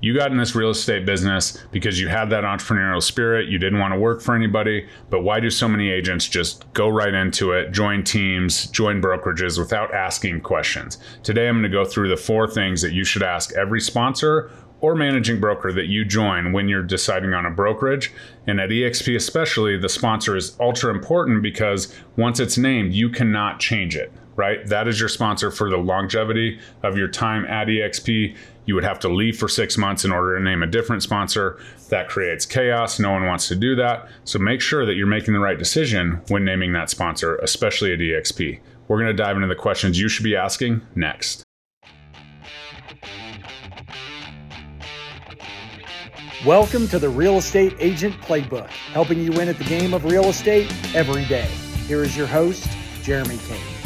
you got in this real estate business because you had that entrepreneurial spirit. You didn't want to work for anybody. But why do so many agents just go right into it, join teams, join brokerages without asking questions? Today, I'm going to go through the four things that you should ask every sponsor or managing broker that you join when you're deciding on a brokerage. And at EXP, especially, the sponsor is ultra important because once it's named, you cannot change it right? That is your sponsor for the longevity of your time at EXP. You would have to leave for six months in order to name a different sponsor. That creates chaos. No one wants to do that. So make sure that you're making the right decision when naming that sponsor, especially at EXP. We're going to dive into the questions you should be asking next. Welcome to the Real Estate Agent Playbook, helping you win at the game of real estate every day. Here is your host, Jeremy Kane.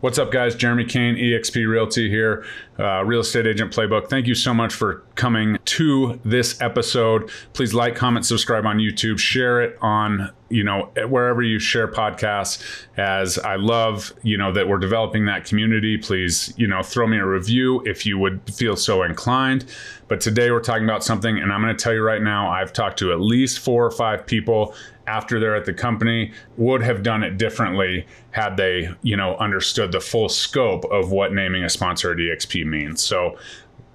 What's up, guys? Jeremy Kane, eXp Realty here, uh, Real Estate Agent Playbook. Thank you so much for coming to this episode. Please like, comment, subscribe on YouTube, share it on you know wherever you share podcasts. As I love you know that we're developing that community. Please you know throw me a review if you would feel so inclined. But today we're talking about something, and I'm going to tell you right now. I've talked to at least four or five people after they're at the company would have done it differently had they, you know, understood the full scope of what naming a sponsor at EXP means. So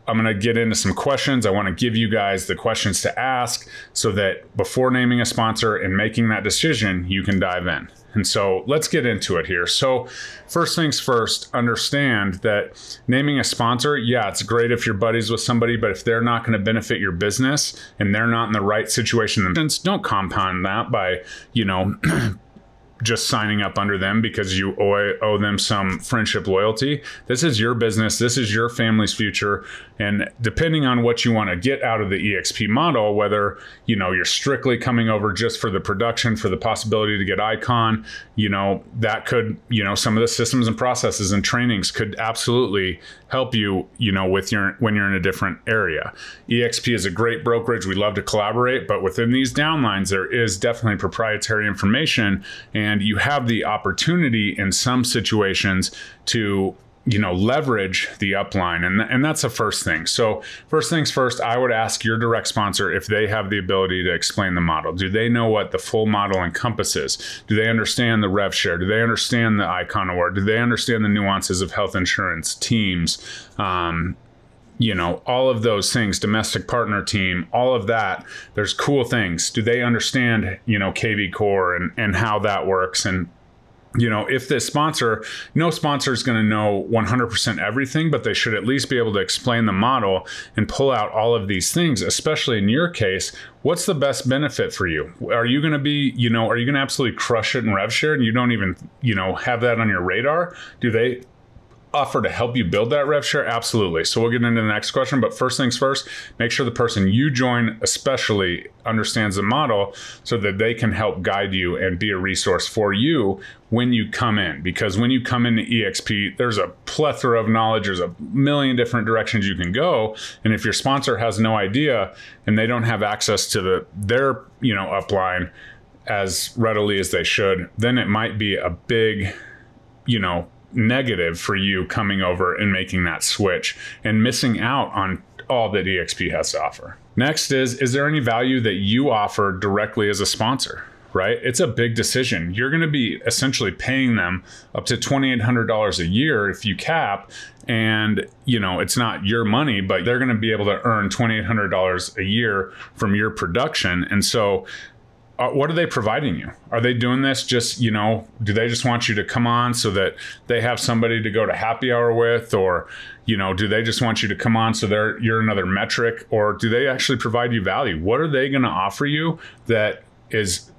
I'm going to get into some questions. I want to give you guys the questions to ask so that before naming a sponsor and making that decision, you can dive in. And so let's get into it here. So, first things first, understand that naming a sponsor, yeah, it's great if you're buddies with somebody, but if they're not going to benefit your business and they're not in the right situation, don't compound that by, you know, just signing up under them because you owe, owe them some friendship loyalty. This is your business. This is your family's future. And depending on what you want to get out of the EXP model, whether you know you're strictly coming over just for the production, for the possibility to get icon, you know that could you know some of the systems and processes and trainings could absolutely help you you know with your when you're in a different area. EXP is a great brokerage. We love to collaborate, but within these downlines, there is definitely proprietary information, and you have the opportunity in some situations to you know leverage the upline. And and that's the first thing. So first things first i would ask your direct sponsor if they have the ability to explain the model. Do they know what the full model encompasses? Do they understand the rev share? Do they understand the icon award? Do they understand the nuances of health insurance teams? Um, you know all of those things domestic partner team all of that there's cool things do they understand you know kvCORE and and how that works and you know, if this sponsor, no sponsor is going to know 100% everything, but they should at least be able to explain the model and pull out all of these things, especially in your case. What's the best benefit for you? Are you going to be, you know, are you going to absolutely crush it in rev share and you don't even, you know, have that on your radar? Do they offer to help you build that rev share? Absolutely. So we'll get into the next question. But first things first, make sure the person you join, especially, understands the model so that they can help guide you and be a resource for you when you come in. Because when you come into EXP, there's a plethora of knowledge, there's a million different directions you can go. And if your sponsor has no idea and they don't have access to the their, you know, upline as readily as they should, then it might be a big, you know, negative for you coming over and making that switch and missing out on all that EXP has to offer. Next is Is there any value that you offer directly as a sponsor? Right? It's a big decision. You're going to be essentially paying them up to $2,800 a year if you cap. And, you know, it's not your money, but they're going to be able to earn $2,800 a year from your production. And so uh, what are they providing you? Are they doing this just, you know, do they just want you to come on so that they have somebody to go to happy hour with or, you know, do they just want you to come on so they're you're another metric or do they actually provide you value? What are they going to offer you that is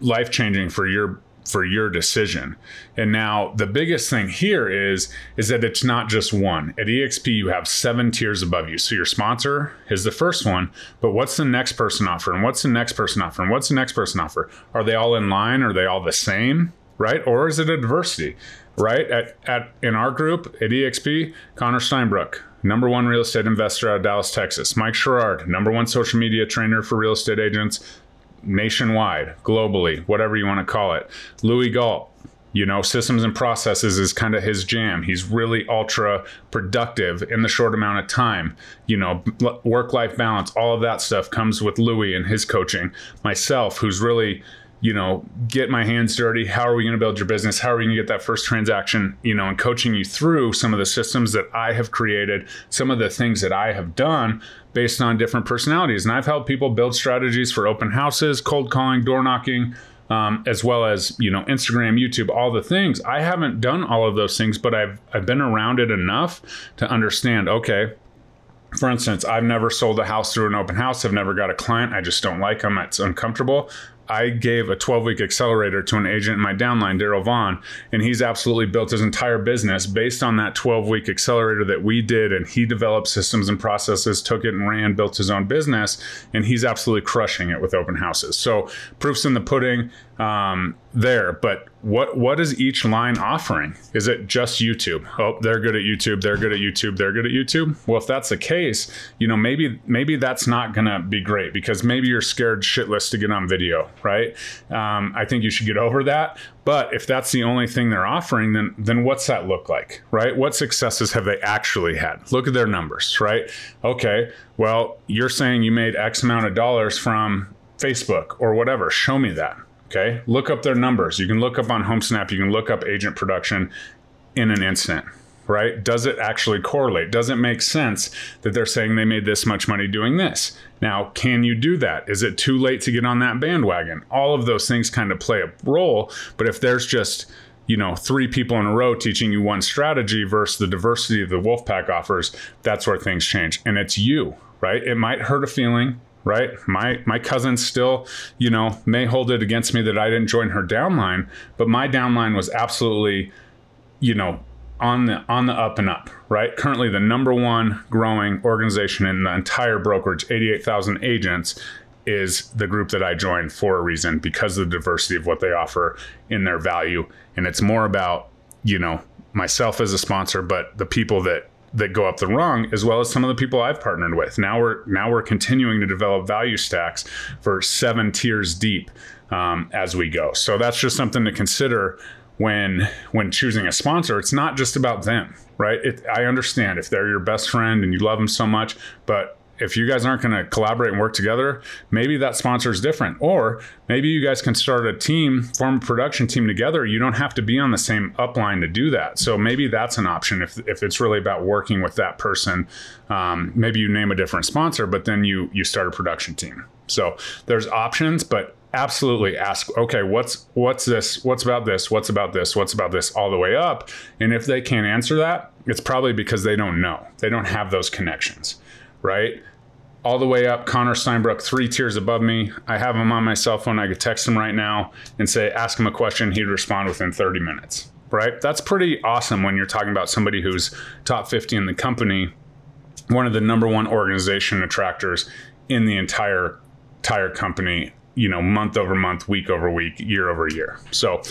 life-changing for your for your decision. And now the biggest thing here is is that it's not just one. At EXP you have seven tiers above you. So your sponsor is the first one, but what's the next person offer? And what's the next person offer? And what's the next person offer? Are they all in line? Are they all the same? Right? Or is it a diversity? Right? At at in our group at EXP, Connor Steinbrook, number one real estate investor out of Dallas, Texas. Mike Sherrard, number one social media trainer for real estate agents nationwide, globally, whatever you want to call it. Louis Galt, You know, systems and processes is kind of his jam. He's really ultra productive in the short amount of time. You know, work life balance, all of that stuff comes with Louis and his coaching. Myself, who's really you know, get my hands dirty. How are we going to build your business? How are we going to get that first transaction? You know, and coaching you through some of the systems that I have created, some of the things that I have done based on different personalities. And I've helped people build strategies for open houses, cold calling, door knocking, um, as well as you know Instagram, YouTube, all the things. I haven't done all of those things, but I've I've been around it enough to understand. Okay, for instance, I've never sold a house through an open house. I've never got a client. I just don't like them. It's uncomfortable. I gave a 12 week accelerator to an agent in my downline, Daryl Vaughn, and he's absolutely built his entire business based on that 12 week accelerator that we did. And he developed systems and processes, took it and ran, built his own business, and he's absolutely crushing it with open houses. So, proof's in the pudding um, there. But what what is each line offering? Is it just YouTube? Oh, they're good at YouTube. They're good at YouTube. They're good at YouTube. Well, if that's the case, you know maybe maybe that's not gonna be great because maybe you're scared shitless to get on video, right? Um, I think you should get over that. But if that's the only thing they're offering, then then what's that look like, right? What successes have they actually had? Look at their numbers, right? Okay, well, you're saying you made X amount of dollars from Facebook or whatever. Show me that Okay. Look up their numbers. You can look up on HomeSnap, you can look up agent production in an instant, right? Does it actually correlate? Does it make sense that they're saying they made this much money doing this? Now, can you do that? Is it too late to get on that bandwagon? All of those things kind of play a role. But if there's just, you know, three people in a row teaching you one strategy versus the diversity of the Wolfpack offers, that's where things change. And it's you, right? It might hurt a feeling right? My my cousin still, you know, may hold it against me that I didn't join her downline, but my downline was absolutely, you know, on the on the up and up, right? Currently the number one growing organization in the entire brokerage, 88,000 agents is the group that I joined for a reason because of the diversity of what they offer in their value and it's more about, you know, myself as a sponsor, but the people that that go up the rung as well as some of the people I've partnered with. Now we're now we're continuing to develop value stacks for seven tiers deep um, as we go. So that's just something to consider when when choosing a sponsor. It's not just about them, right? It, I understand if they're your best friend and you love them so much, but if you guys aren't going to collaborate and work together, maybe that sponsor is different. Or maybe you guys can start a team, form a production team together. You don't have to be on the same upline to do that. So maybe that's an option if, if it's really about working with that person. Um, maybe you name a different sponsor, but then you you start a production team. So there's options, but absolutely ask okay what's what's this what's about this what's about this what's about this all the way up and if they can't answer that it's probably because they don't know they don't have those connections right? All the way up, Connor Steinbrook, three tiers above me. I have him on my cell phone. I could text him right now and say, ask him a question. He'd respond within 30 minutes, right? That's pretty awesome when you're talking about somebody who's top 50 in the company, one of the number one organization attractors in the entire entire company you know month over month week over week year over year. So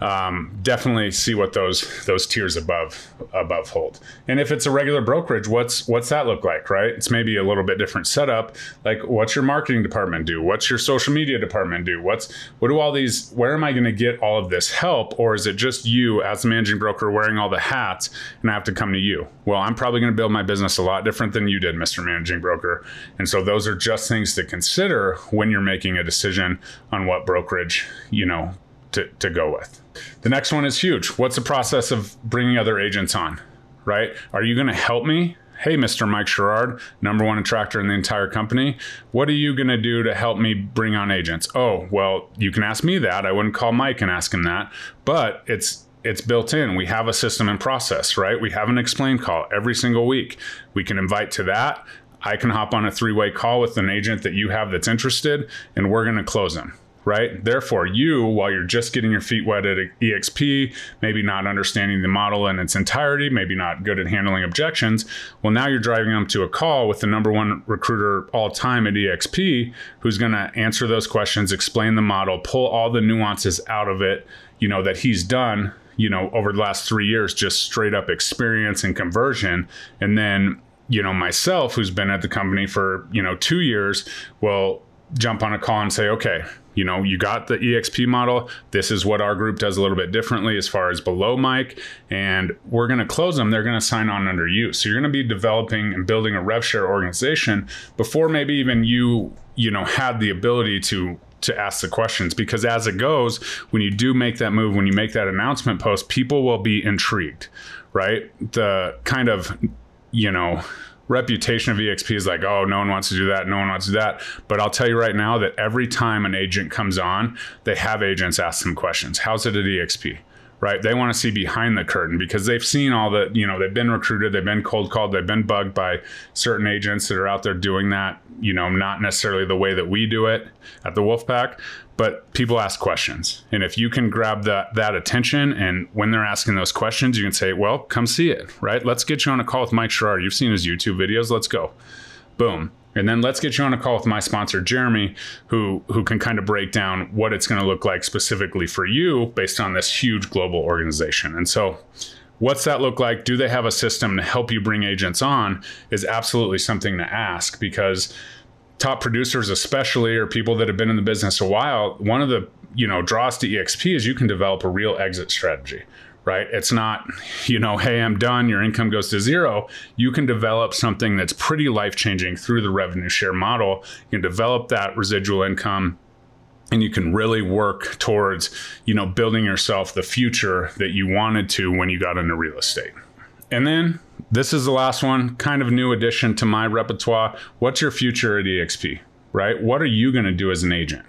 um, definitely see what those those tiers above above hold. And if it's a regular brokerage what's what's that look like right? It's maybe a little bit different setup. Like what's your marketing department do? What's your social media department do? What's what do all these where am i going to get all of this help? Or is it just you as a managing broker wearing all the hats and i have to come to you? Well i'm probably going to build my business a lot different than you did mr managing broker. And so those are just things to consider when you're making a decision decision on what brokerage, you know, to, to go with. The next one is huge. What's the process of bringing other agents on, right? Are you going to help me? Hey, Mr. Mike Sherrard, number one attractor in the entire company. What are you going to do to help me bring on agents? Oh, well, you can ask me that. I wouldn't call Mike and ask him that, but it's it's built in. We have a system and process, right? We have an explain call every single week. We can invite to that. I can hop on a three way call with an agent that you have that's interested, and we're going to close them. Right. Therefore, you, while you're just getting your feet wet at EXP, maybe not understanding the model in its entirety, maybe not good at handling objections, well, now you're driving them to a call with the number one recruiter all time at EXP who's going to answer those questions, explain the model, pull all the nuances out of it, you know, that he's done you know over the last three years just straight up experience and conversion and then you know, myself, who's been at the company for, you know, two years, will jump on a call and say, okay, you know, you got the EXP model. This is what our group does a little bit differently as far as below Mike. And we're going to close them. They're going to sign on under you. So you're going to be developing and building a rev share organization before maybe even you, you know, had the ability to to ask the questions because as it goes when you do make that move when you make that announcement post people will be intrigued right the kind of you know reputation of EXP is like, oh, no one wants to do that, no one wants to do that. But I'll tell you right now that every time an agent comes on, they have agents ask them questions. How's it at EXP? Right? They want to see behind the curtain because they've seen all the, you know, they've been recruited, they've been cold called, they've been bugged by certain agents that are out there doing that, you know, not necessarily the way that we do it at the Wolfpack but people ask questions. And if you can grab that that attention and when they're asking those questions you can say well come see it right? Let's get you on a call with mike sherrard. You've seen his youtube videos. Let's go. Boom and then let's get you on a call with my sponsor jeremy who who can kind of break down what it's going to look like specifically for you based on this huge global organization. And so what's that look like? Do they have a system to help you bring agents on? Is absolutely something to ask because top producers especially or people that have been in the business a while one of the you know draws to exp is you can develop a real exit strategy right it's not you know hey i'm done your income goes to zero you can develop something that's pretty life changing through the revenue share model you can develop that residual income and you can really work towards you know building yourself the future that you wanted to when you got into real estate and then this is the last one, kind of new addition to my repertoire. What's your future at EXP, right? What are you going to do as an agent?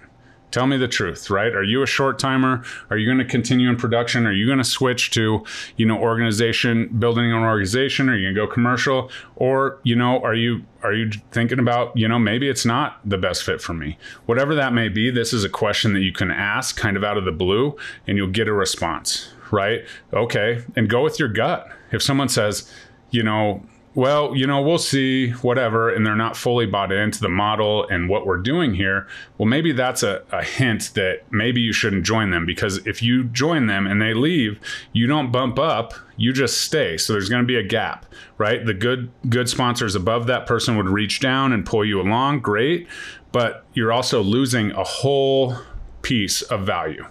Tell me the truth, right? Are you a short timer? Are you going to continue in production? Are you going to switch to, you know, organization, building an organization? Are you going to go commercial? Or, you know, are you are you thinking about, you know, maybe it's not the best fit for me? Whatever that may be, this is a question that you can ask kind of out of the blue and you'll get a response, right? Okay, and go with your gut. If someone says, you know, well, you know, we'll see, whatever, and they're not fully bought into the model and what we're doing here, well, maybe that's a, a, hint that maybe you shouldn't join them because if you join them and they leave, you don't bump up, you just stay. So there's going to be a gap, right? The good good sponsors above that person would reach down and pull you along, great, but you're also losing a whole piece of value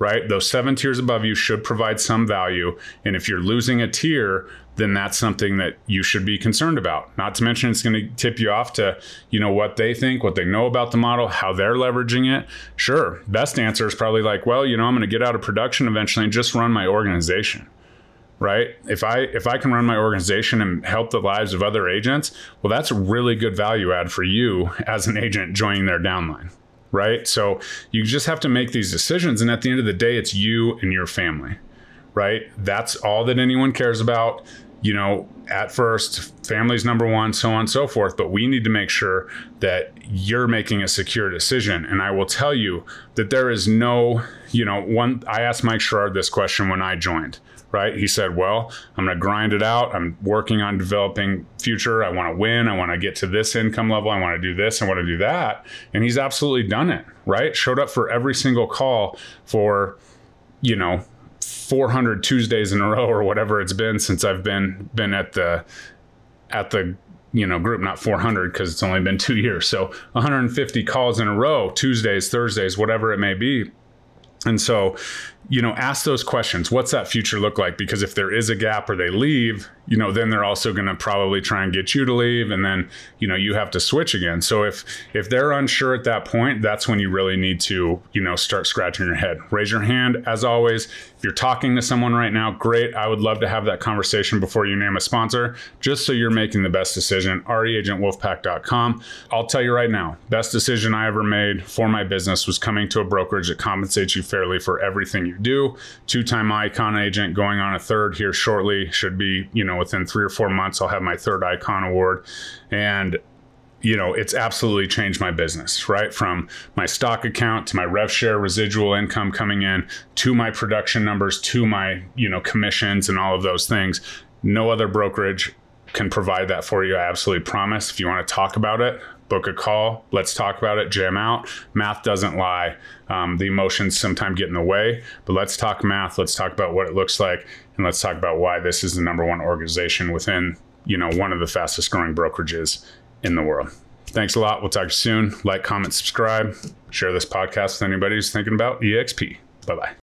right? Those seven tiers above you should provide some value. And if you're losing a tier, then that's something that you should be concerned about. Not to mention it's going to tip you off to, you know, what they think, what they know about the model, how they're leveraging it. Sure, best answer is probably like, well, you know, I'm going to get out of production eventually and just run my organization. Right? If I if I can run my organization and help the lives of other agents, well that's a really good value add for you as an agent joining their downline right? So you just have to make these decisions. And at the end of the day, it's you and your family, right? That's all that anyone cares about you know, at first, family's number one, so on and so forth. But we need to make sure that you're making a secure decision. And I will tell you that there is no, you know, one. I asked Mike Sherrard this question when I joined, right? He said, Well, I'm going to grind it out. I'm working on developing future. I want to win. I want to get to this income level. I want to do this. I want to do that. And he's absolutely done it, right? Showed up for every single call for, you know, 400 Tuesdays in a row or whatever it's been since I've been been at the at the you know group not 400 because it's only been two years. So 150 calls in a row tuesdays thursdays whatever it may be. And so you know ask those questions what's that future look like because if there is a gap or they leave you know, then they're also going to probably try and get you to leave, and then you know you have to switch again. So if if they're unsure at that point, that's when you really need to you know start scratching your head. Raise your hand as always. If you're talking to someone right now, great. I would love to have that conversation before you name a sponsor, just so you're making the best decision. reagentwolfpack.com. I'll tell you right now, best decision I ever made for my business was coming to a brokerage that compensates you fairly for everything you do. Two-time icon agent, going on a third here shortly. Should be you know within three or four months, I'll have my third icon award. And you know, it's absolutely changed my business, right? From my stock account to my rev share residual income coming in to my production numbers to my, you know, commissions and all of those things. No other brokerage can provide that for you. I absolutely promise. If you want to talk about it, book a call. Let's talk about it, jam out. Math doesn't lie. Um, the emotions sometimes get in the way, but let's talk math. Let's talk about what it looks like, and let's talk about why this is the number one organization within you know one of the fastest growing brokerages in the world. Thanks a lot. We'll talk to you soon. Like, comment, subscribe, share this podcast with anybody who's thinking about EXP. Bye bye.